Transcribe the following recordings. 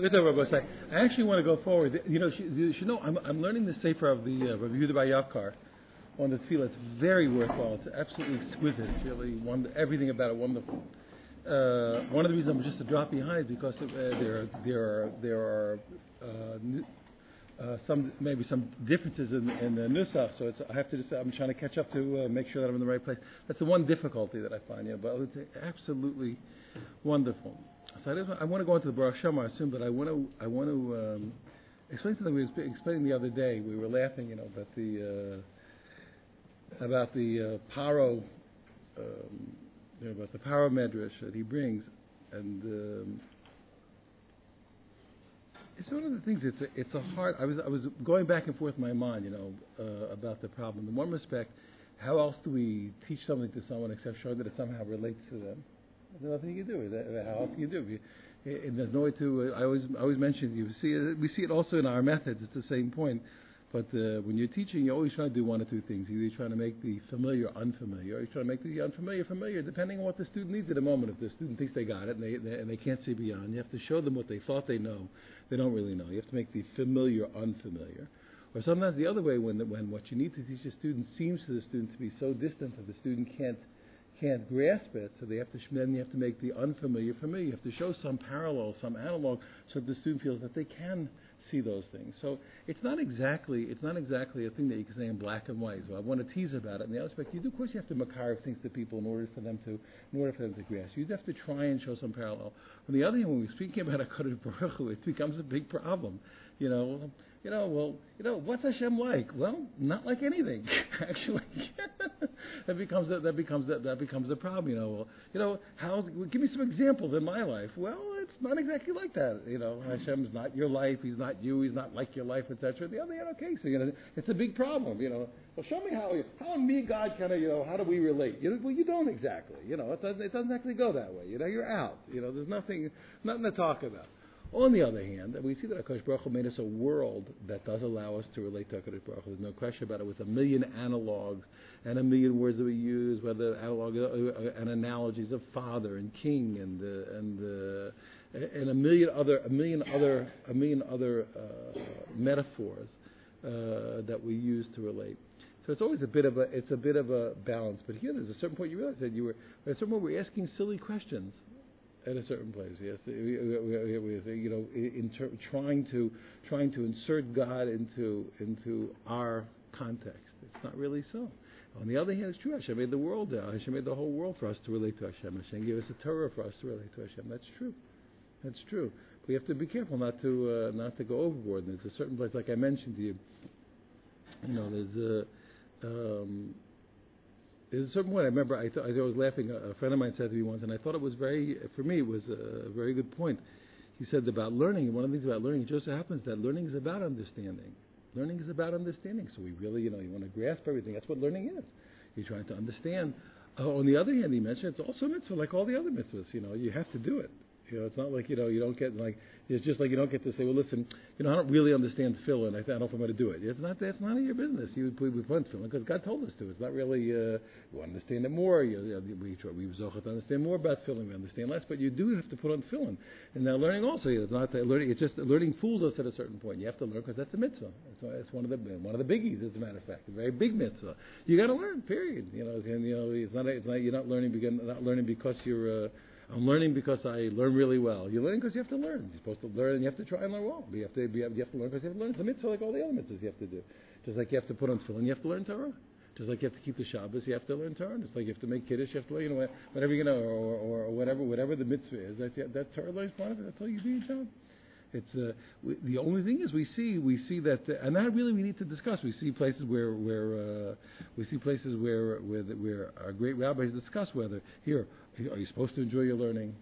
Look at that, Rabbi Say. I actually want to go forward. You know, you should know, I'm, I'm learning the Sefer of the uh, Rabbi Yehuda Bar on the tefillah. It's very worthwhile. It's absolutely exquisite. It's really wonder, everything about it wonderful. Uh, one of the reasons I'm just to drop behind is because uh, there, there are there are uh, uh, some maybe some differences in, in the nusach. So it's, I have to just I'm trying to catch up to uh, make sure that I'm in the right place. That's the one difficulty that I find. Yeah, but it's absolutely wonderful. So I, just, I want to go into the Baruch She'amar soon, but I want to I want to um, explain something we were explaining the other day. We were laughing, you know, about the uh, about the uh, paro. Um, you know, about the Paro medrash that he brings, and um, it's one of the things. It's a, it's a hard. I was I was going back and forth in my mind, you know, uh, about the problem. In one respect, how else do we teach something to someone except showing that it somehow relates to them? There's nothing you can do. How else can you do? And there's no way to. I always I always mention you see we see it also in our methods. It's the same point. But uh, when you're teaching, you always try to do one or two things. Either you're trying to make the familiar unfamiliar, or you're trying to make the unfamiliar familiar, depending on what the student needs at the moment. If the student thinks they got it and they, they, and they can't see beyond, you have to show them what they thought they know. They don't really know. You have to make the familiar unfamiliar. Or sometimes the other way, when, the, when what you need to teach a student seems to the student to be so distant that the student can't can't grasp it, so they have to then you have to make the unfamiliar familiar. You have to show some parallel, some analog, so the student feels that they can see those things. So it's not exactly it's not exactly a thing that you can say in black and white. So I want to tease about it. In the other aspect, you do of course you have to makar things to people in order for them to in order for them to grasp. You have to try and show some parallel. On the other hand, when we're speaking about HaKadosh Baruch Hu, it becomes a big problem. You know, you know, well, you know, what's Hashem like? Well, not like anything, actually. that becomes a, that becomes a, that becomes a problem. You know, well, you know, how? Give me some examples in my life. Well, it's not exactly like that. You know, Hashem's not your life. He's not you. He's not like your life, etc. The other hand, okay, so you know, it's a big problem. You know, well, show me how how me God kind of you know how do we relate? You know, well, you don't exactly. You know, it doesn't it doesn't actually go that way. You know, you're out. You know, there's nothing nothing to talk about. On the other hand, we see that HaKadosh Baruch Hu made us a world that does allow us to relate to HaKadosh Baruch Hu. There's no question about it. With a million analogs and a million words that we use, whether analog uh, and analogies of father and king and uh, and uh, and a million other a million other a million other uh, metaphors uh, that we use to relate. So it's always a bit of a it's a bit of a balance. But here, there's a certain point you realize that you were at certain point we're asking silly questions at a certain place. Yes, you know, in ter- trying to trying to insert God into into our context. It's not really so. On the other hand, it's true. Hashem made the world. Uh, Hashem made the whole world for us to relate to Hashem. Hashem gave us a Torah for us to relate to Hashem. That's true. That's true. But We have to be careful not to uh, not to go overboard. And there's a certain place, like I mentioned to you. You know, there's a um, there's a certain point. I remember I, th- I was laughing. A, friend of mine said to me once, and I thought it was very, for me, it was a very good point. He said about learning. One of the things about learning, it just happens that learning is about understanding. Learning is about understanding. So we really, you know, you want to grasp everything. That's what learning is. You're trying to understand. Uh, on the other hand, he mentioned it's also a mitzvah, like all the other mitzvahs. You know, you have to do it. You know, it's not like you know you don't get like it's just like you don't get to say, well, listen, you know, I don't really understand tefillin. I, I don't know if I'm going to do it. It's not that's none of your business. You we we want tefillin because God told us to. It's not really uh, you understand it more. You, you we we to understand more about tefillin. We understand less, but you do have to put on tefillin. And now learning also, it's not that learning. It's just learning fools us at a certain point. You have to learn because that's a mitzvah. It's, it's one of the one of the biggies, as a matter of fact, a very big mitzvah. You got to learn. Period. You know, and you know, it's not it's not you're not learning because not learning because you're. Uh, I'm learning because I learn really well. You're learning because you have to learn. You're supposed to learn, and you have to try and learn well. You have to, you have, you have to learn because you have to learn. A mitzvah like all the other mitzvahs you have to do. Just like you have to put on tefillin, you have to learn Torah. Just like you have to keep the Shabbos, you have to learn Torah. Just like you have to make kiddush, you have to learn, you know, whatever you know, or, or, or whatever, whatever the mitzvah is. That's that Torah learns part of it. That's all you do your job. It's uh, we, the only thing is we see we see that, uh, and that really we need to discuss. We see places where where uh, we see places where where where our great rabbis discuss whether here are you supposed to enjoy your learning?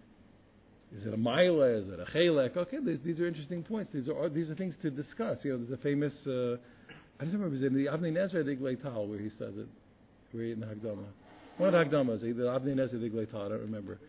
Is it a mila? Is it a chelek? Okay, these, these are interesting points. These are these are things to discuss. You know, there's a famous. Uh, I don't remember. Is in the Avnei Nezer Diglei Tal where he says it? Where in the Hakdama? One of the Hakdamas, either Avnei Nezer Diglei Tal. I don't remember.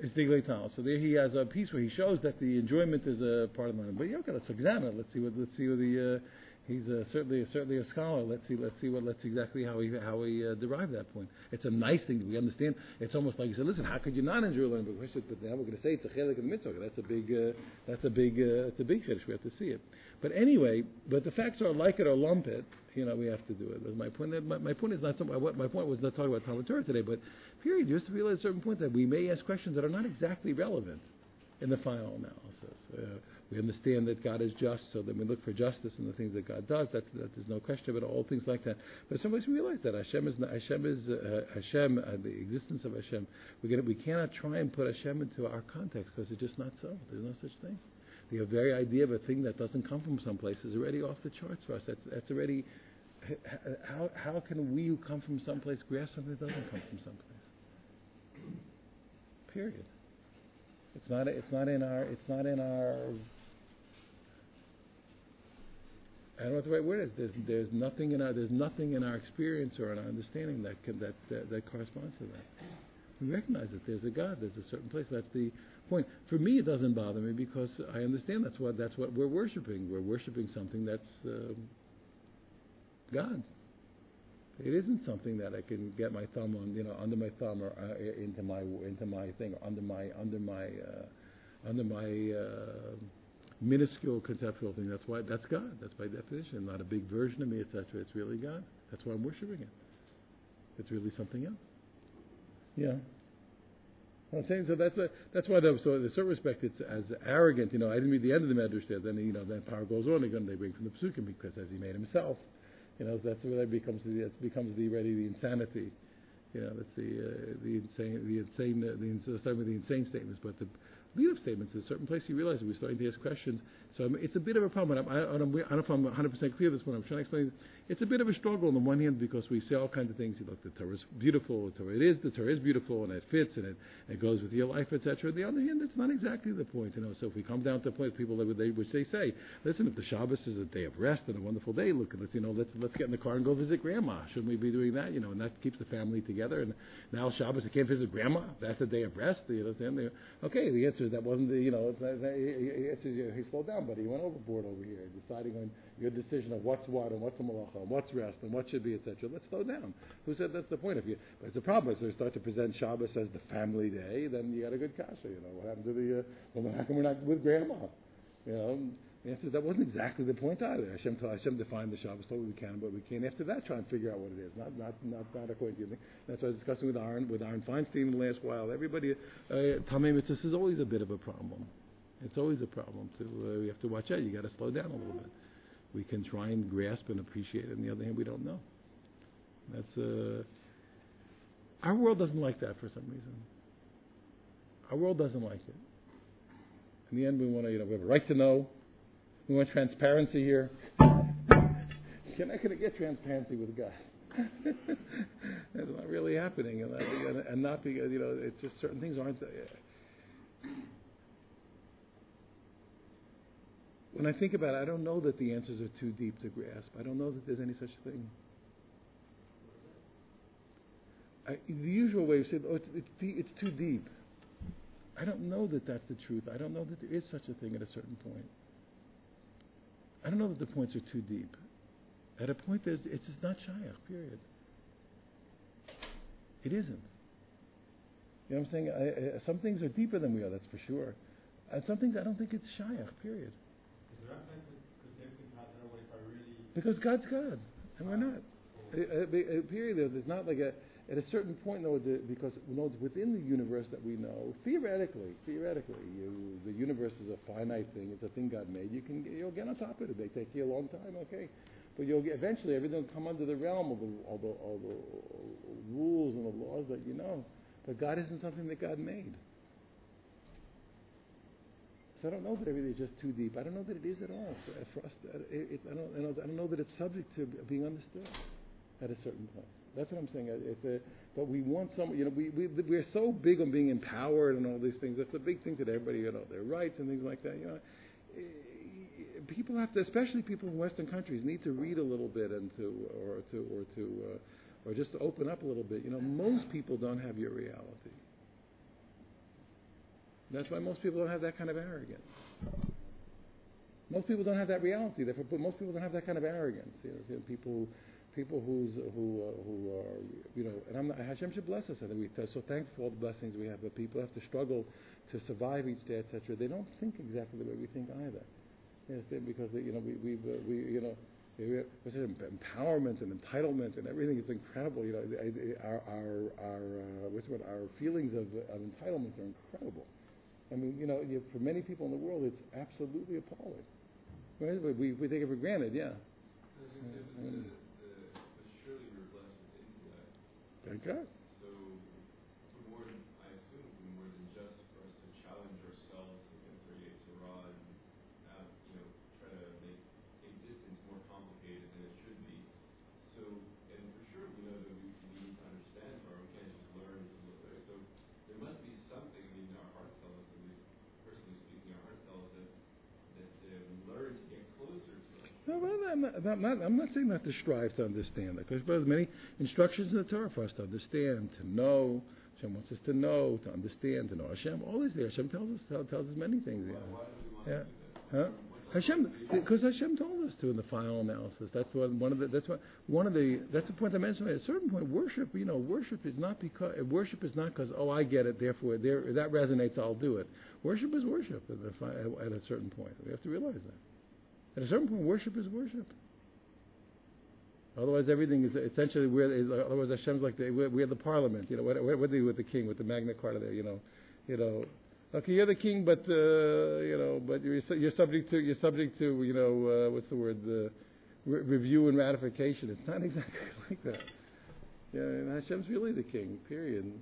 It's Diglei Tal. So there he has a piece where he shows that the enjoyment is a part of the learning. But okay, let's examine it. Let's see what let's see what the. Uh, He's uh, certainly certainly a scholar. Let's see let's see what let's exactly how he how he uh, derived that point. It's a nice thing. To we understand. It's almost like you said. Listen, how could you not enjoy a learning? But now we're going to say it's a chelek the mitzvah. That's a big uh, that's a big uh, it's a big chiddush. We have to see it. But anyway, but the facts are like it or lump it. You know, we have to do it. But my point my, my point is not so, what my point was not talking about Talmud Torah today, but period. You have to realize at a certain point that we may ask questions that are not exactly relevant in the final analysis. We understand that God is just, so then we look for justice in the things that God does. That, that there's no question about all things like that. But sometimes we realize that Hashem is Hashem is uh, Hashem, uh, the existence of Hashem. We get we cannot try and put Hashem into our context because it's just not so. There's no such thing. The very idea of a thing that doesn't come from someplace is already off the charts for us. That's, that's already how how can we who come from someplace grasp something that doesn't come from someplace? Period. It's not. It's not in our. It's not in our I don't know what the right word is. There's, there's nothing in our there's nothing in our experience or in our understanding that can, that, that that corresponds to that. We recognize that there's a God. There's a certain place. That's the point. For me, it doesn't bother me because I understand that's what that's what we're worshiping. We're worshiping something that's uh, God. It isn't something that I can get my thumb on, you know, under my thumb or uh, into my into my thing, or under my under my uh, under my uh, minuscule conceptual thing. That's why that's God. That's by definition, not a big version of me, etc. It's really God. That's why I'm worshiping it. It's really something else. Yeah. I'm saying so. That's a, that's why. The, so in a certain respect, it's as arrogant. You know, I didn't read the end of the Medrash. Then you know, then Paro goes on again. They bring from the Pesukim because as he made himself, you know, that's where that becomes the it becomes the ready the insanity. You know, that's the uh, the insane the insane uh, the, the, the insane statements. But the lead-up statements, at a certain place you realize that we're starting to ask questions. So I mean, it's a bit of a problem. I, I, I, don't know if I'm 100% clear this one. I'm trying to explain. It's a bit of a struggle on the one hand because we say all kinds of things. You look, the Torah is beautiful. The Torah it is. The Torah is beautiful, and it fits, and it, it goes with your life, etc. On the other hand, it's not exactly the point. You know. So if we come down to the point, people that they, which they say, listen, if the Shabbos is a day of rest and a wonderful day, look, let's you know, let's let's get in the car and go visit Grandma. Shouldn't we be doing that? You know, and that keeps the family together. And now Shabbos, I can't visit Grandma. That's a day of rest. You understand? Okay, the answer is that wasn't the you know, he, he, he slowed down, but he went overboard over here, deciding on your decision of what's what and what's a malacha and what's rest and what should be, etc. Let's slow down. Who said that's the point? If you, but it's a problem. If you start to present Shabbos as the family day, then you got a good kasha. You know, what happened to the? Uh, well, how come we're not with grandma? You know. The answer that wasn't exactly the point either. Hashem, Hashem defined the Shabbos totally we can, but we can't after that try and figure out what it is. Not not not, not according to you. That's what I was discussing with Aaron with Aaron Feinstein the last while. Everybody, uh, Tamei Mitzvah is always a bit of a problem. It's always a problem. To uh, we have to watch out. You got to slow down a little bit. We can try and grasp and appreciate it. On the other hand, we don't know. That's uh, our world doesn't like that for some reason. Our world doesn't like it. In the end, we want to, you know, we have a right to know. We want transparency here. You're not going to get transparency with God. That's not really happening, and, and not because you know, it's just certain things aren't. Uh, when I think about it, I don't know that the answers are too deep to grasp. I don't know that there's any such thing. I, the usual way of saying, oh, it's, it's, it's too deep. I don't know that that's the truth. I don't know that there is such a thing at a certain point. I don't know that the points are too deep. At a point, there's, it's just not shayach, period. It isn't. You know what I'm saying? I, I, some things are deeper than we are, that's for sure. And some things I don't think it's shayach, period. Because God's God, and we're not. A, a period. There's not like a at a certain point, though, because know, within the universe that we know, theoretically, theoretically, you, the universe is a finite thing. It's a thing God made. You can you'll get on top of it. It may take you a long time, okay, but you'll get, eventually everything will come under the realm of the, all the, the rules and the laws that you know. But God isn't something that God made. So I don't know that everything is just too deep. I don't know that it is at all. For, us, it, it, I, don't, I don't know that it's subject to being understood at a certain point. That's what I'm saying. It's a, but we want some, you know, we, we, we're so big on being empowered and all these things. That's a big thing today. Everybody, you know, their rights and things like that. You know, eh, people have to, especially people in Western countries, need to read a little bit and to, or to, or to, uh, or just to open up a little bit. You know, most people don't have your reality. That's why most people don't have that kind of arrogance. Most people don't have that reality. Therefore, most people don't have that kind of arrogance. You know, people, people who's who uh, who are you know, and I'm not, Hashem should bless us. And we are so thankful for all the blessings we have. But people have to struggle to survive each day, etc. They don't think exactly the way we think either. Yes, because they, you know we we uh, we you know. What's it, empowerment and entitlement and everything is incredible. You know, our our our uh, what's what our feelings of of entitlement are incredible. I mean, you know, you, for many people in the world, it's absolutely appalling. Right? We we take it for granted, yeah. Um, surely we were blessed with intellect. Thank I'm not, I'm not, I'm not saying not to strive to understand that, because there's many instructions in the Torah for us to understand, to know. Hashem wants us to know, to understand, to know Hashem. All is there. Hashem tells us tells us many things. Yeah. Huh? Hashem, because Hashem told us to in the final analysis. That's what one of the. That's what one of the. That's the point I mentioned. At a certain point, worship. You know, worship is not because worship is not because oh I get it. Therefore, there that resonates. I'll do it. Worship is worship at at a certain point. We have to realize that. At a certain point, worship is worship. Otherwise, everything is essentially we're. Otherwise, Hashem's like the, we're, we're the parliament. You know, what, what, what do you do with the king with the Magna Carta there? You know, you know. Okay, you're the king, but uh, you know, but you're, you're subject to you're subject to you know uh, what's the word the re- review and ratification. It's not exactly like that. Yeah, and Hashem's really the king. Period.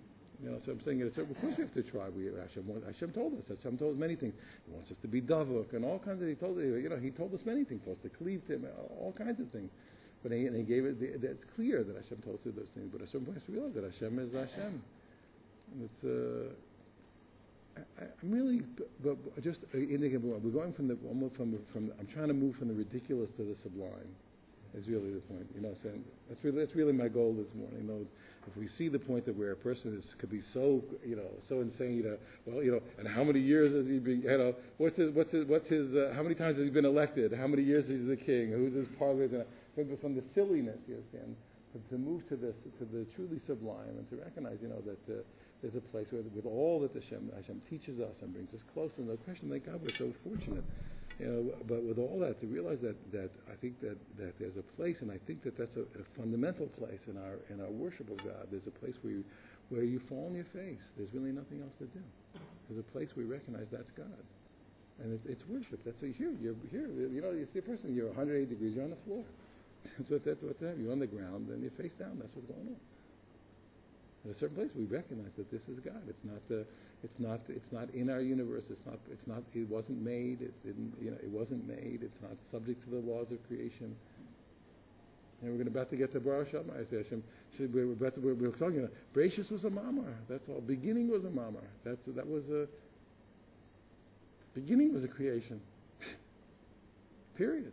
You know, so I'm saying, so of course we have to try. We Hashem, Hashem told us. Hashem told us many things. He wants us to be davuk and all kinds of. He told you know he told us many things. For us to cleave to him, all kinds of things. But he, and he gave it. The, it's clear that Hashem told us to do those things. But at some point we realize that Hashem is Hashem. And it's. Uh, I, I'm really, but, but just uh, indicating we're going from the almost from from. I'm trying to move from the ridiculous to the sublime. Is really the point, you know. So that's really that's really my goal this morning. You know, if we see the point that where a person is could be so you know so insane, know, well you know, and how many years has he been? You know, what's his what's his what's his uh, how many times has he been elected? How many years is he the king? Who's his parliament? From, from the silliness, you understand, to, to move to this to the truly sublime and to recognize, you know, that. Uh, there's a place where, with all that Hashem, Hashem teaches us and brings us close, and no question, thank God, we're so fortunate you know, but with all that, to realize that, that I think that, that there's a place, and I think that that's a, a fundamental place in our in our worship of God. There's a place where you, where you fall on your face. There's really nothing else to do. There's a place we recognize that's God, and it's, it's worship. That's what here. You're here. You know, you see a person. You're 180 degrees. You're on the floor. What that's what that. You're on the ground and you're face down. That's what's going on. At a certain place, we recognize that this is God. It's not the it's not. It's not in our universe. It's not. It's not. It wasn't made. It didn't. You know. It wasn't made. It's not subject to the laws of creation. And we're about to get to Baruch Hashem. I say. We're about to, we're, we're talking. About, Bereshis was a mamar. That's all. Beginning was a mamar. That's that was a. Beginning was a creation. Period.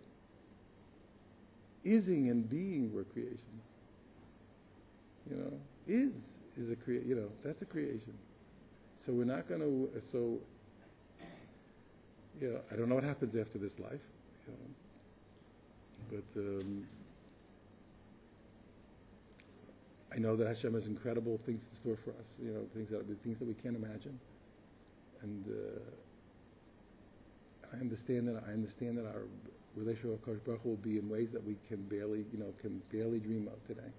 Ising and being were creation. You know, is is a create. You know, that's a creation. So we're not going to. So, yeah, I don't know what happens after this life, you know, but um, I know that Hashem has incredible things in store for us. You know, things that things that we can't imagine, and uh, I understand that. I understand that our relationship with Baruch will be in ways that we can barely, you know, can barely dream of today.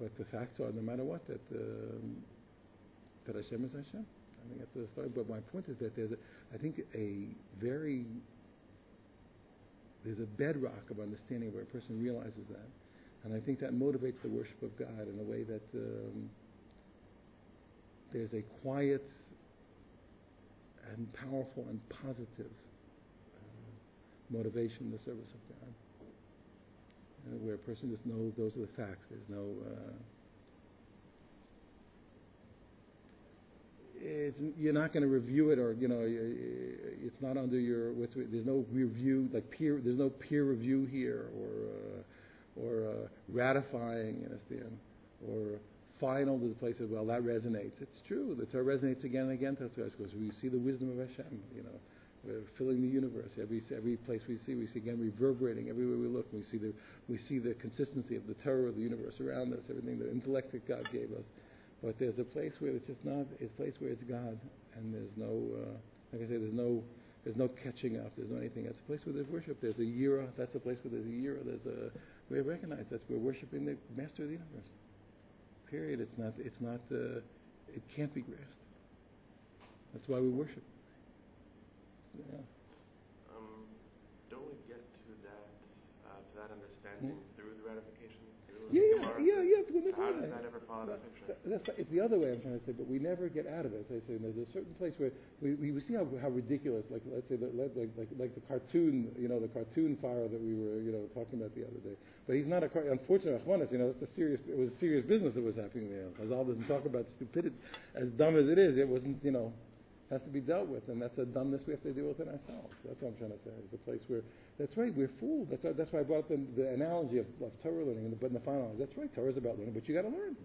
But the facts are, no matter what, that. Um, that Hashem is Hashem. I think that's the story. But my point is that there's, a, I think, a very there's a bedrock of understanding where a person realizes that, and I think that motivates the worship of God in a way that um, there's a quiet and powerful and positive uh, motivation in the service of God, uh, where a person just knows those are the facts. There's no uh, you're not going to review it, or you know, it's not under your. There's no review, like peer. There's no peer review here, or uh, or uh, ratifying, you understand, or final. There's places. Well, that resonates. It's true. The Torah resonates again and again to us because we see the wisdom of Hashem. You know, We're filling the universe. Every every place we see, we see again reverberating everywhere we look. We see the we see the consistency of the Torah of the universe around us, everything, the intellect that God gave us. But there's a place where it's just not. It's a place where it's God, and there's no, uh, like I say, there's no there's no catching up. There's no anything. That's a place where there's worship. There's a yira. That's a place where there's a yira. There's a we recognize that we're worshiping the Master of the universe. Period. It's not. It's not. Uh, it can't be grasped. That's why we worship. Yeah. Um, don't we get to that uh, to that understanding Hmm? through the ratification? Through Yeah, yeah, Gemara? yeah, yeah. but that's How does that ever follow that picture? That's it's the other way I'm trying to say, but we never get out of it. I say there's a certain place where we, we, we see how, how ridiculous, like let's say, the, like, like like the cartoon, you know, the cartoon fire that we were, you know, talking about the other day. But he's not a car- unfortunately, Achmanis, you know, that's a serious. It was a serious business that was happening there. Chazal doesn't talk about stupidity, as dumb as it is. It wasn't, you know, has to be dealt with, and that's a dumbness we have to deal with in ourselves. That's what I'm trying to say. It's a place where, that's right, we're fooled. That's that's why I brought the, the analogy of, of Torah learning, but in the final, that's right, Torah's about learning, but you got to learn.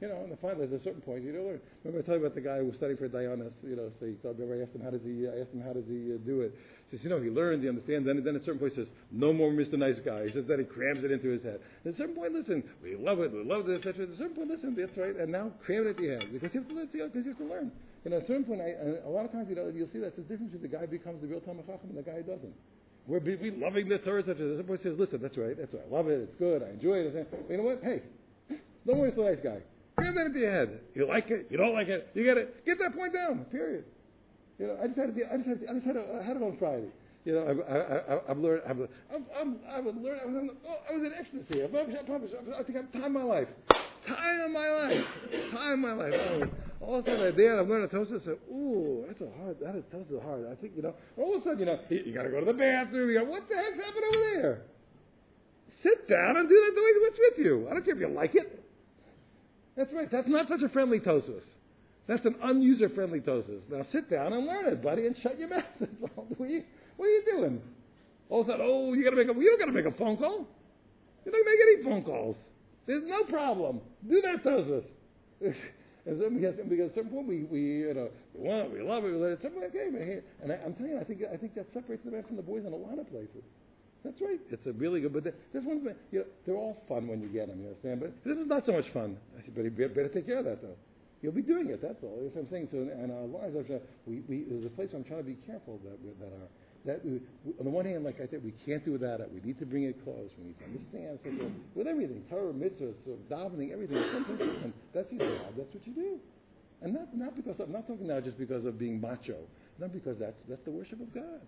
You know, in the final, there's a certain point you don't learn. Remember I told you about the guy who was studying for Dayanus, you know, so he thought, remember I asked him how does he, I asked him how does he uh, do it. He says, you know, he learns, he understands, then, then at a certain point he says, no more Mr. Nice Guy. He says that he crams it into his head. At a certain point, listen, we love it, we love it, etc. At a certain point, listen, that's right, and now cram it into your head, because you have to, learn, because you have to learn. Know, at a certain point, I, a lot of times, you know, you'll see that's the difference between the guy becomes the real Talmud Chacham and the guy doesn't. We're, be, we loving the Torah, etc. At some point says, listen, that's right, that's right, I love it, it's good, I enjoy it. But you know what? Hey, don't worry, it's a nice guy. Cram that into your head. You like it, you don't like it, you get it. Get that point down, period. You know, I just had to be, I just had, to, I just had, to, I had it on Friday. You know, I, I, I, I've learned, I've, I'm, I'm, I would learn, I was, in, oh, I was in ecstasy. I, I, I think I'm time my life. Time of my life. Time of my life. Oh, all of a sudden, I'm there, I'm learning Tosa. I said, ooh, that's a hard, that is, Tosa hard. I think, you know, all of a sudden, you know, you, you got to go to the bathroom. You got, what the heck's happening over there? Sit down and do that the way what's with you. I don't care if you like it. That's right. That's not such a friendly Tosus. That's an unuser friendly Tosus. Now sit down and learn it, buddy, and shut your mouth. What are you, what are you doing? All of a sudden, oh, you got to make a. You don't got to make a phone call. You don't make any phone calls. There's no problem. Do that Tosus. And so because, because at some point we, we you know we want it, we love it, we let it. Some okay, and I, I'm telling you, I think I think that separates the men from the boys in a lot of places. That's right. It's a really good. But there- there's one thing. You know, they're all fun when you get them. You understand? But this is not so much fun. I said, but you better take care of that though. You'll be doing it. That's all. That's what I'm saying. So, in our lives, I'm we, we, there's a place I'm trying to be careful that that are that we, on the one hand, like I said, we can't do without it. We need to bring it close. We need to understand a, with everything, Torah, mitzvahs, so davening, everything. That's your job. That's what you do. And not not because I'm not talking now just because of being macho. Not because that's that's the worship of God.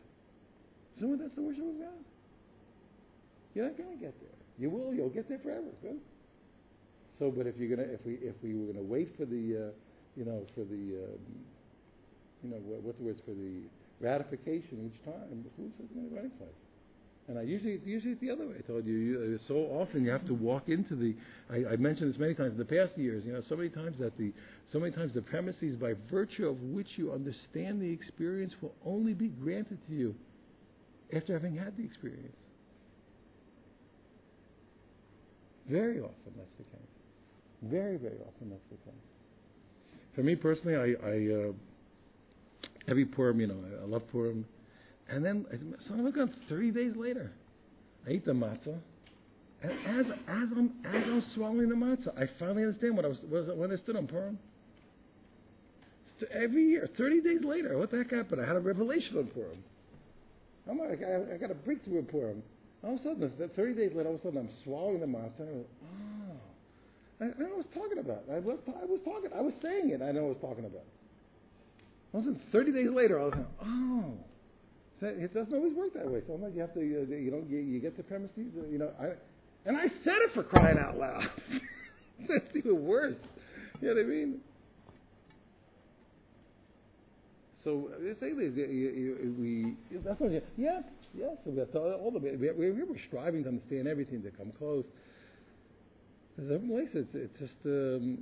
So that's the worship of God. You're not going to get there. You will. You'll get there forever. Good. So, but if you're gonna, if we, if we were gonna wait for the, uh, you know, for the, um, you know, what, what's the words for the ratification each time, who's going to go anyplace? And I usually, usually it's the other way. I told you, you uh, so often you have to walk into the. I, I mentioned this many times in the past years. You know, so many times that the, so many times the premises by virtue of which you understand the experience will only be granted to you after having had the experience. Very often that's the case. Very, very often that's the case. For me personally, I, I uh, every Purim, you know, I, love Purim, and then of a gun, thirty days later, I eat the matzah, and as as I'm as I'm swallowing the matzah, I finally understand what I was, was what I understood on Purim. So every year, thirty days later, what the heck happened? I had a revelation on Purim. I'm like, I, I got a breakthrough on Purim. All of a sudden, 30 days later, all of a sudden, I'm swallowing the matzah. And I went, oh. I, I know what I was talking about. I was, I was talking. I was saying it. I know I was talking about. Sudden, 30 days later, I was like, oh. It doesn't always work that way. Sometimes you have to, uh, you know, you, you get the premises, uh, you know. I, and I said it for crying out loud. That's even worse. You know what I mean? So say this, you, you, we that's what. Yes, yes. So that's all, all the we, we, we were striving to understand everything to come close. There's a place. It's it's just. Um,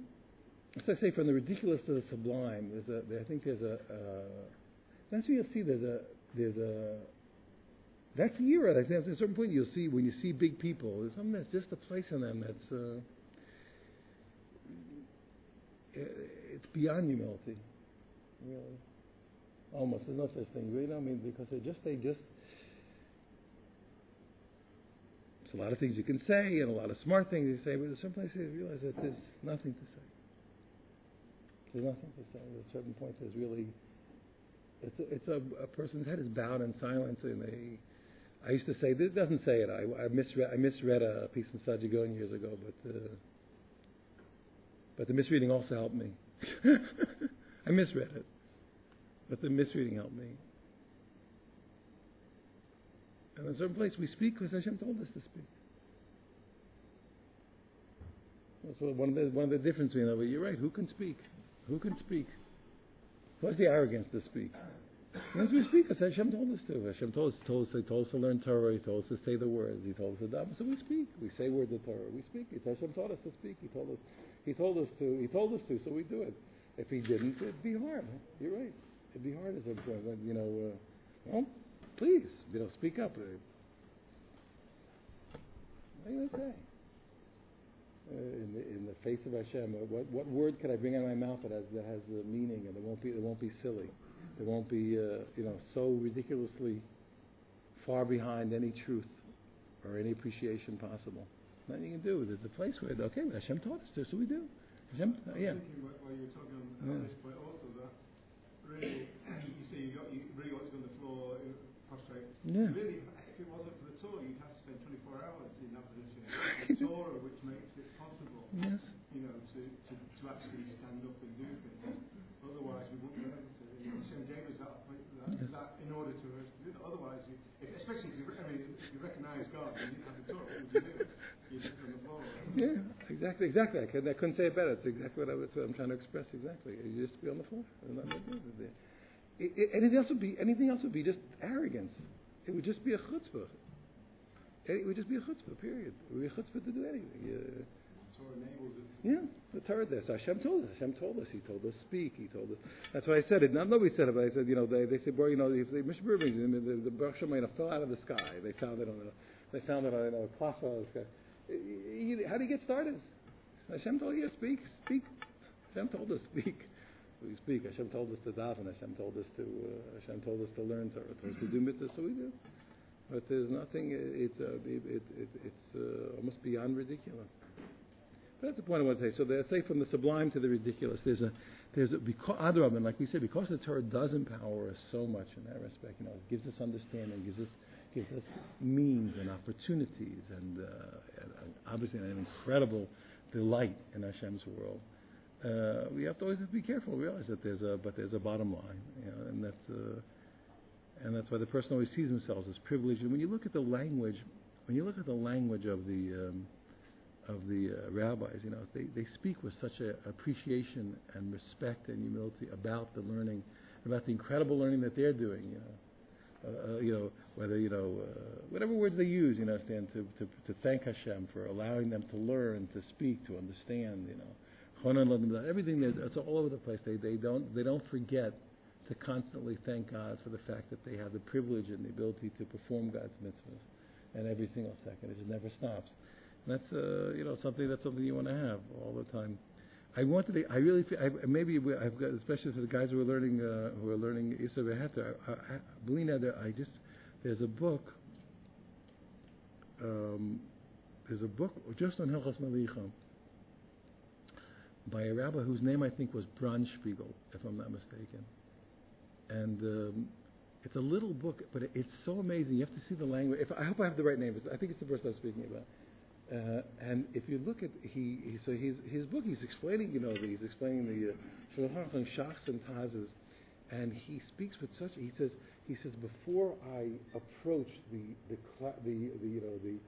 as I say, from the ridiculous to the sublime. There's a. I think there's a. Uh, that's where you'll see. There's a. There's a. That's the era. At a certain point, you'll see when you see big people. There's something that's just a place in them that's. Uh, it's beyond humility, really. Almost. There's no such thing. Know, I mean, because they just, they just, there's a lot of things you can say and a lot of smart things you say, but there's some places you realize that there's nothing to There's nothing to say. At a certain point, there's really, it's a, it's a, a person's head is bowed in silence, and they. I used to say this doesn't say it. I, I misread I misread a piece in Sajigon years ago, but uh, but the misreading also helped me. I misread it, but the misreading helped me. And in a certain place, we speak because Hashem told us to speak. That's one of the one of the differences. You know, you're right. Who can speak? Who can speak? Who has the arrogance to speak? Once we speak, as Hashem told us to. Hashem told us, told us, he told us to learn Torah. He told us to say the words. He told us to daven. So we speak. We say words of Torah. We speak. It's Hashem taught us to speak. He told us. He told us to. He told us to. So we do it. If he didn't, it'd be hard. You're right. It'd be hard as a you know. Uh, well, please, you know, speak up. What are you say? Uh, in, the, in the face of Hashem, uh, what, what word could I bring out of my mouth that has that has a meaning and it won't be it won't be silly, it won't be uh, you know so ridiculously far behind any truth or any appreciation possible. Nothing you can do. There's a place where okay, Hashem taught us to, so we do. Hashem, uh, yeah. thinking while you were talking on Yeah. this point also that really you say you got you really got to go on the floor prostrate. Yeah. Really, if it wasn't for the Torah, you'd have to spend 24 hours in that position. Torah which makes it possible, Yes. you know, to, to, to actually stand up and do things. Otherwise, we wouldn't be able to. And us that, that, Yes. that in order to us do that. Otherwise, you, if, especially if you, I mean, if you recognise God and you didn't have the Torah, what would you do? You'd sit on the floor. Yeah, exactly, exactly. I, could, I couldn't say it better. It's exactly what, I, was- what I'm trying to express. Exactly. You just be on the floor. There's nothing to do with it. It, anything else would be anything else would be just arrogance. It would just be a chutzpah. It would just be a chutzpah. Period. It would be a chutzpah to do anything. Torah enables us. Yeah, the Torah. So Hashem told us. Hashem told us. He told us speak. He told us. That's why I said it. Not nobody said it, but I said, you know, they, they said, well, you know, if they, Mr. Burbank, the, the Baruch fell out of the sky. They found it on a, they found it on a cloth out of the sky. How do you get started? Hashem told you, speak, speak. Hashem told us, speak. We speak. Hashem told us to daven. Hashem told us to. Uh, Hashem told us to learn Torah. Told us to do mitzvahs, so we do. But there's nothing. It's uh, it, it, it, it's uh, almost beyond ridiculous. That's the point I want to say. So they say from the sublime to the ridiculous. There's a there's a because and like we said, because the Torah does empower us so much in that respect. You know, it gives us understanding, gives us gives us means and opportunities, and, uh, and, and obviously an incredible delight in Hashem's world. Uh, we have to always be careful. Realize that there's a but there's a bottom line, you know, and that's uh, and that's why the person always sees themselves as privileged. And when you look at the language, when you look at the language of the um, of the uh, rabbis, you know, they, they speak with such a appreciation and respect and humility about the learning, about the incredible learning that they're doing. You know, uh, uh, you know whether you know uh, whatever words they use, you know, stand to, to to thank Hashem for allowing them to learn, to speak, to understand. You know, everything that it's all over the place. They they don't they don't forget to constantly thank God for the fact that they have the privilege and the ability to perform God's mitzvahs, and every single second it just never stops. That's uh, you know something that's something you want to have all the time. I wanted to. I really feel. I, maybe we- I've got, especially for the guys who are learning uh, who are learning Issur V'heter. I, I, I just there's a book. Um, there's a book just on Hilchas Malicha by a rabbi whose name I think was Bronspiegel, if I'm not mistaken. And um, it's a little book, but it, it's so amazing. You have to see the language. If I hope I have the right name. I think it's the person I'm speaking about. Uh, and if you look at he, he so his his book, he's explaining you know he's explaining the uh, Shulchan and Shachs and Tazes, and he speaks with such he says he says before I approach the the cl- the, the you know the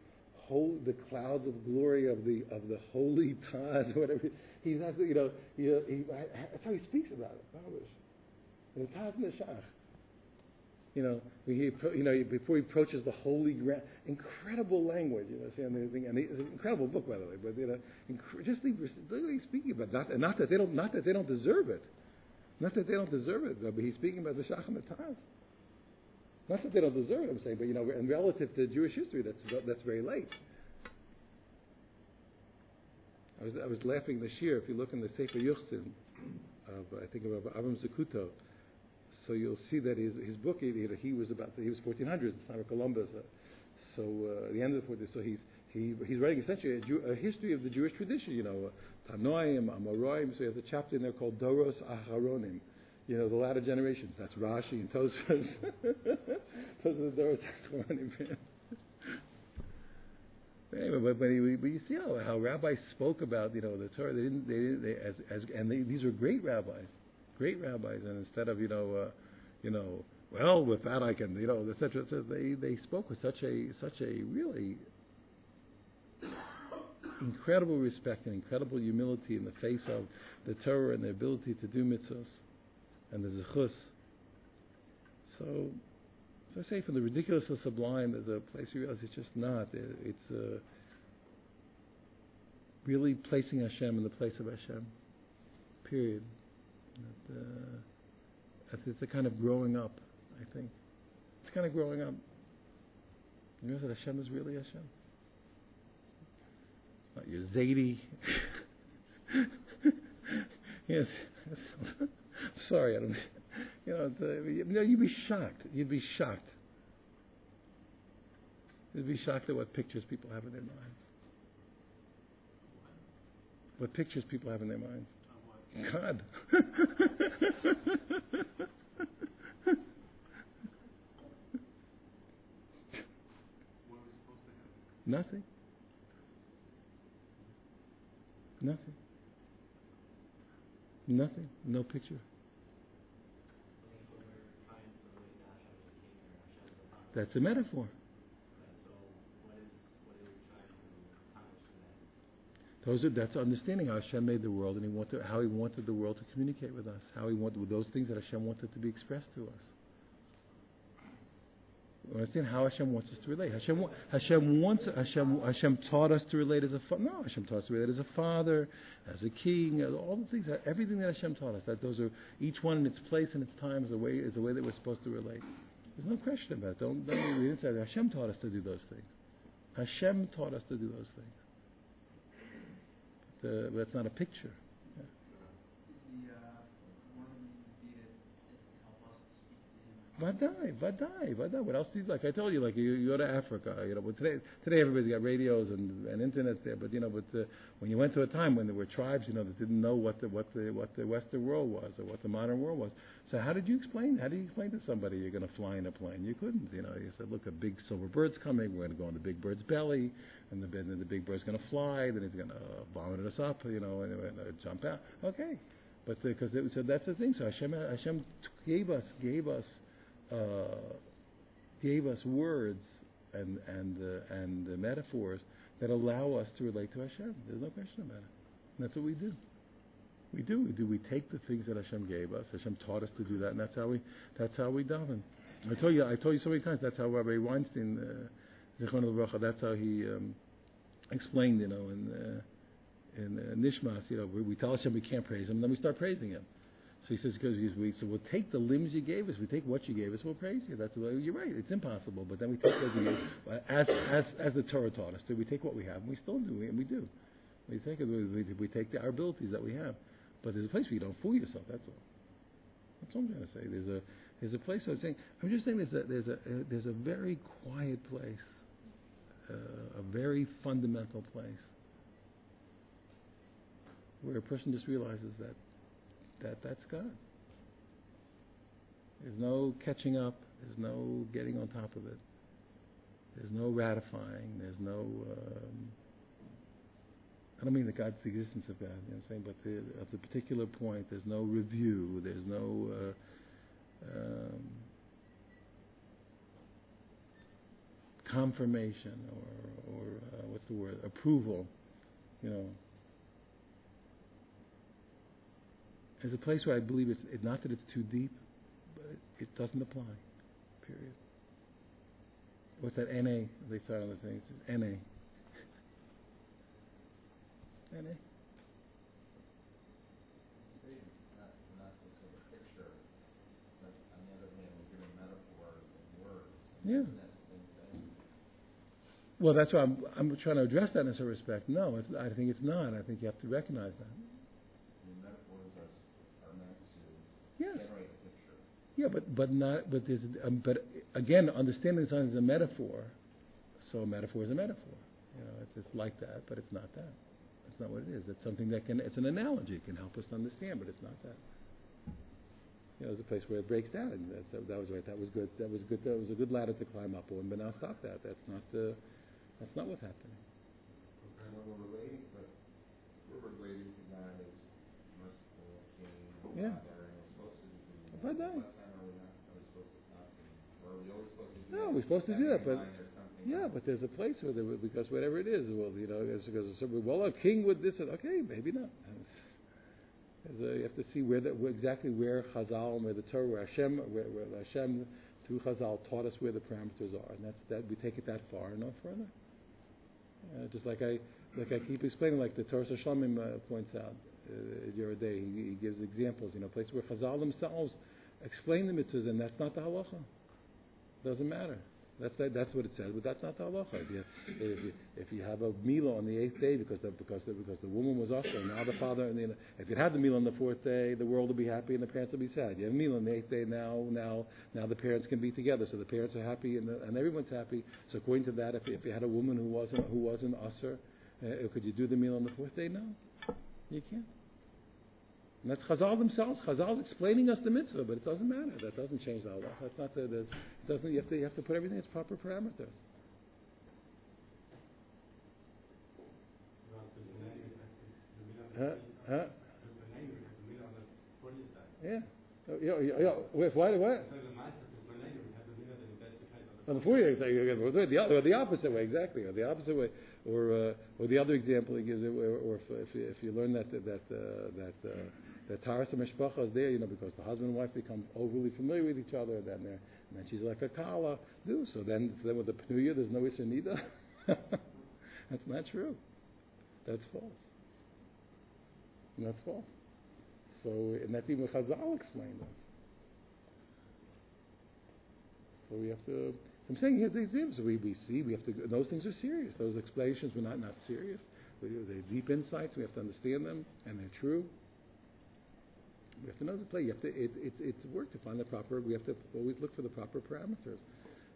whole the clouds of glory of the of the holy Taz whatever he has you know he, he that's how he speaks about it. Baruch. The Taz and the Shach. You know, he, you know, before he approaches the holy ground, incredible language. You know, see, and, and it's an incredible book, by the way. But you know, just literally speaking about not, and not that they don't, not that they don't deserve it, not that they don't deserve it. But he's speaking about the Shach and the Taz. Not that they don't deserve it. I'm saying, but you know, and relative to Jewish history, that's that's very late. I was I was laughing this year. If you look in the Sefer Yuchsin of I think of Avram Zacuto, so you'll see that his his book he, he was about he was 1400s, the time of Columbus. Uh, so uh, the end of the 1400s. So he's he, he's writing essentially a, Jew, a history of the Jewish tradition. You know, Tanoim, Amoraim. So he has a chapter in there called Doros Aharonim. You know, the latter generations. That's Rashi and Tosfos. Tosfos Doros Aharonim. Anyway, but, but, but you see how, how rabbis spoke about you know the Torah. They didn't they, didn't, they as as and they, these are great rabbis, great rabbis. And instead of you know uh, you know well with that I can you know etc. etc. They they spoke with such a such a really incredible respect and incredible humility in the face of the Torah and the ability to do mitzvahs and the zechus. So, so I say, from the ridiculous to sublime, there's a place you realize it's just not. It's uh, really placing Hashem in the place of Hashem. Period. That, uh, it's a kind of growing up, I think. It's kind of growing up. You know that Hashem is really Hashem not your Zadie. yes. Sorry, I don't. You know, the, you know, you'd be shocked. You'd be shocked. You'd be shocked at what pictures people have in their minds. What pictures people have in their minds. God. Nothing. Nothing. Nothing. No picture. That's a metaphor. Those are, that's understanding how Hashem made the world and he wanted, how He wanted the world to communicate with us, how He wanted those things that Hashem wanted to be expressed to us understand how Hashem wants us to relate. Hashem, Hashem wants Hashem, Hashem taught us to relate as a no. Hashem taught us to relate as a father, as a king, as all the things. Everything that Hashem taught us. That those are each one in its place and its time is the way is the way that we're supposed to relate. There's no question about it. Don't, don't say that. Hashem taught us to do those things. Hashem taught us to do those things. Uh, it's not a picture. Vadai, vadai, vadai. What else do you like? I told you, like you, you go to Africa, you know. But today, today everybody's got radios and, and internet there. But you know, but uh, when you went to a time when there were tribes, you know, that didn't know what the what the what the Western world was or what the modern world was. So how did you explain? How do you explain to somebody you're going to fly in a plane? You couldn't. You know, you said, look, a big silver bird's coming. We're going to go on the big bird's belly, and the the big bird's going to fly. Then he's going to vomit us up, you know, and, and uh, jump out. Okay, but because uh, so that's the thing. So Hashem Hashem gave us gave us uh, gave us words and and uh, and uh, metaphors that allow us to relate to Hashem. There's no question about it. And that's what we do. We do. We do. We take the things that Hashem gave us. Hashem taught us to do that, and that's how we. That's how we daven. I told you. I told you so many times. That's how Rabbi Weinstein, uh, That's how he um, explained. You know, in uh, in uh, Nishmas. You know, we, we tell Hashem we can't praise Him, and then we start praising Him. So he says, because we, so we'll take the limbs you gave us, we take what you gave us, we'll praise you. That's way, you're right, it's impossible, but then we take what you gave as, as, as the Torah taught us to. We take what we have, and we still do, and we do. We take, we, take the, our abilities that we have. But there's a place where you don't fool yourself, that's all. That's all I'm trying to say. There's a, there's a place, I was saying, I'm just saying there's a, there's a, there's a very quiet place, uh, a very fundamental place, where a person just realizes that that that's God. There's no catching up. There's no getting on top of it. There's no ratifying. There's no. Um, I don't mean the God's the existence of God. You know what I'm saying? But the, at the particular point, there's no review. There's no. Uh, um, confirmation or, or uh, what's the word approval you know There's a place where I believe it's it, not that it's too deep, but it, doesn't apply. Period. What's that NA? They start on the things. NA. NA. Yeah. Well, that's why I'm, I'm trying to address that in a respect. No, I think it's not. I think you have to recognize that. metaphors are, are meant to Yes. generate a picture. Yeah, but but not but there's um, but again, understanding something is a metaphor. So a metaphor is a metaphor. You know, it's, it's like that, but it's not that. That's not what it is. It's something that can. It's an analogy. It can help us to understand, but it's not that. You know, there's a place where it breaks down. And that's, that, that was right. That was good. That was good. That was a good ladder to climb up on. But now stop that. That's not. Uh, that's not what's happening. And when we're relating, but we're relating to God as merciful, king, Yeah. Father, and we're supposed to that. no. What time are we not, are we supposed to stop and, or are we always supposed to do No, we're supposed to do that, but-? Yeah, but there's a place where there, because whatever it is, well, you know, it's because it's, well, a king would this, and okay, maybe not. A, you have to see where, the, where exactly where Chazal and where the Torah, where Hashem, where, where Hashem through Chazal taught us where the parameters are, and that's that we take it that far and no further. Uh, just like I, like I keep explaining, like the Torah Shalomim uh, points out, uh, Yerodei, he, he gives examples, you know, places where Chazal themselves explain the mitzvahs, and that's not the halacha. Doesn't matter. That's that, that's what it says, but that's not the halacha. If you, if you, if you have a meal on the eighth day because the, because the, because the woman was also now the father and the, if you had the meal on the fourth day, the world will be happy and the parents will be sad. You have a meal on the eighth day now now now the parents can be together, so the parents are happy and, the, and everyone's happy. So according to that, if, if you had a woman who wasn't who wasn't usher, uh, could you do the meal on the fourth day? No, you can't. And that's Chazal themselves. Chazal explaining us the mitzvah, but it doesn't matter. That doesn't change the halacha. That's not the, the it doesn't. You have to you have to put everything in its proper parameters. Huh? Huh? Yeah. Oh, yeah, yeah, yeah. Wait, what? What? On the four years, the, the, the opposite way, exactly, or the opposite way, or uh, or the other example he gives, or, or if, if, you, if you learn that that uh, that uh, that Taras is there, you know, because the husband and wife become overly familiar with each other, then and then she's like a kala, do so. Then so then with the Pnuya, there's no Ishanida. That's not true. That's false. And that's false. So, and that's even Chazal explained that. So we have to. I'm saying here these things we, we see. We have to. Those things are serious. Those explanations were not not serious. They- They're deep insights. We have to understand them, and they're true. We have to know the play. You have to. It, it, it's work to find the proper. We have to always look for the proper parameters.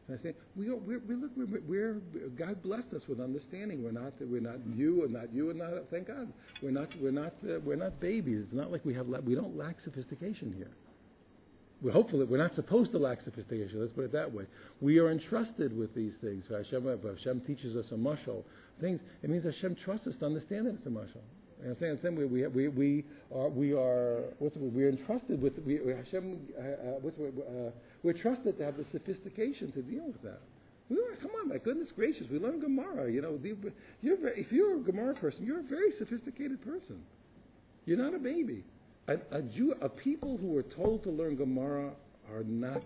And I say we are, we're, we look, we're, we're God blessed us with understanding. We're not we're not you and not you and not thank God. We're not we're not uh, we're not babies. It's not like we have we don't lack sophistication here. We're hopeful that we're not supposed to lack sophistication. Let's put it that way. We are entrusted with these things. Hashem, Hashem teaches us a mushal, things it means Hashem trusts us to understand that it's a mushal. You know, saying the same way we we we are we are what's the word? we're entrusted with we Hashem uh, uh, what's the word? Uh, we're trusted to have the sophistication to deal with that. We are, come on, my goodness gracious, we learn Gemara. You know, you're very, if you're a Gemara person, you're a very sophisticated person. You're not a baby. A, a Jew, a people who are told to learn Gemara are not,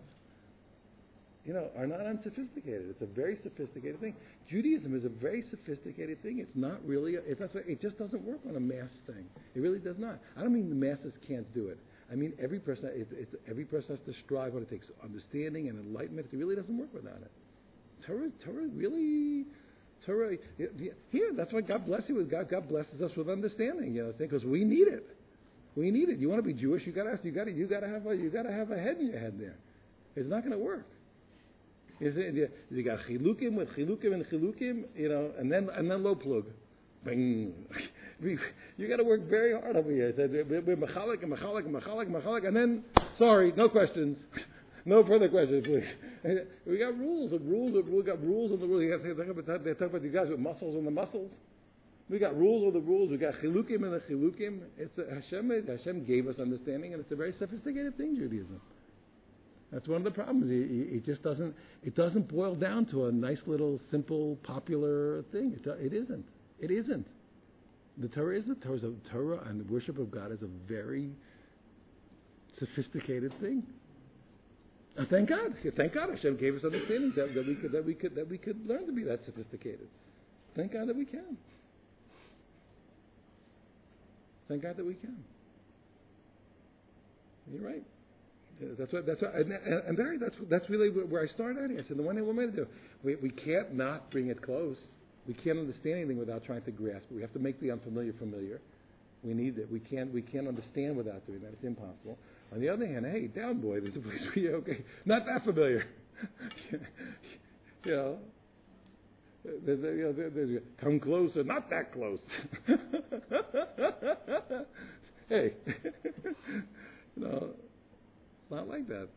you know, are not unsophisticated. It's a very sophisticated thing. Judaism is a very sophisticated thing. It's not really. It's not, it just doesn't work on a mass thing. It really does not. I don't mean the masses can't do it. I mean every person. It's, it's, every person has to strive. What it takes, understanding and enlightenment. It really doesn't work without it. Torah, Torah really. Torah, here, that's why God bless you with God. God blesses us with understanding, you know, because we need it. We need it. You want to be Jewish, you got to you got to you got to have a you got to have a head in your head there. It's not going to work. Is it, you, got chilukim with chilukim and chilukim, you know, and then and then lo plug, bing. We, you got to work very hard over here. We're machalik and machalik and machalik machalik, and then sorry, no questions. No further questions, please. We got rules and rules. And we got rules on the rules. You got to talk about, they talk about guys with muscles and the muscles. We got rules on the rules. We got chilukim and the chilukim. It's a, Hashem. Hashem gave us understanding, and it's a very sophisticated thing, Judaism. That's one of the problems. It, it just doesn't. It doesn't boil down to a nice little simple popular thing. It, it isn't. It isn't. The Torah is the Torah. The Torah and the worship of God is a very sophisticated thing. Thank God. Thank God Hashem gave us understanding that, that we could that we could that we could learn to be that sophisticated. Thank God that we can. Thank God that we can. You're right. That's what. That's what. And, and Barry, that's that's really where I started out here. I said the one thing we're to do, we we can't not bring it close. We can't understand anything without trying to grasp it. We have to make the unfamiliar familiar. We need it. We can't we can't understand without doing that. It's impossible. On the other hand, hey, down boy, there's a place where you're okay. Not that familiar. you know, there's, there's, come closer, not that close. hey, you know, it's not like that.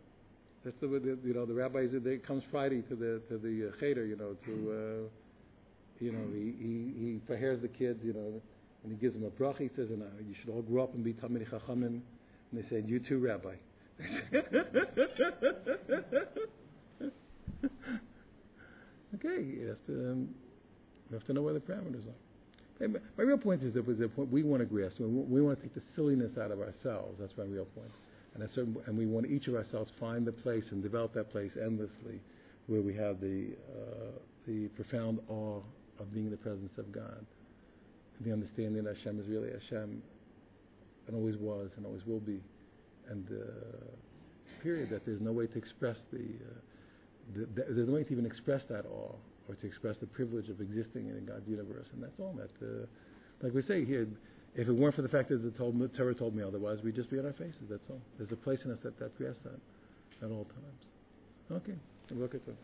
That's the, you know the rabbis. They comes Friday to the to the uh, cheder, you know, to uh, you know he he he prepares the kids, you know, and he gives them a bracha. He says, and, uh, "You should all grow up and be talmidei chachamim." And they said, "You too, Rabbi." okay, you have to um, you have to know where the parameters are. My, real point is that we want to grasp. We, want to take the silliness out of ourselves. That's my real point. And, certain, and we want each of ourselves find the place and develop that place endlessly, where we have the uh, the profound awe of being in the presence of God, the understanding that Hashem is really Hashem, and always was and always will be, and uh, period. That there's no way to express the, uh, the, the there's no way to even express that awe or to express the privilege of existing in God's universe, and that's all. That, uh, like we say here, if it weren't for the fact that the Torah told me otherwise, we'd just be on our faces. That's all. There's a place in us that that grasps that at all times. Okay, look at that.